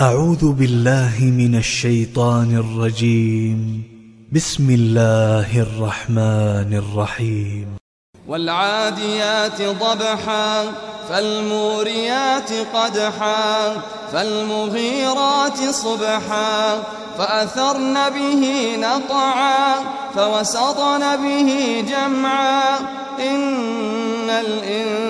أعوذ بالله من الشيطان الرجيم. بسم الله الرحمن الرحيم. والعاديات ضبحا فالموريات قدحا فالمغيرات صبحا فأثرن به نقعا فوسطن به جمعا. إن الإنسان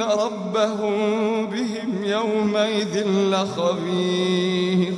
إن ربهم بهم يومئذ لخبير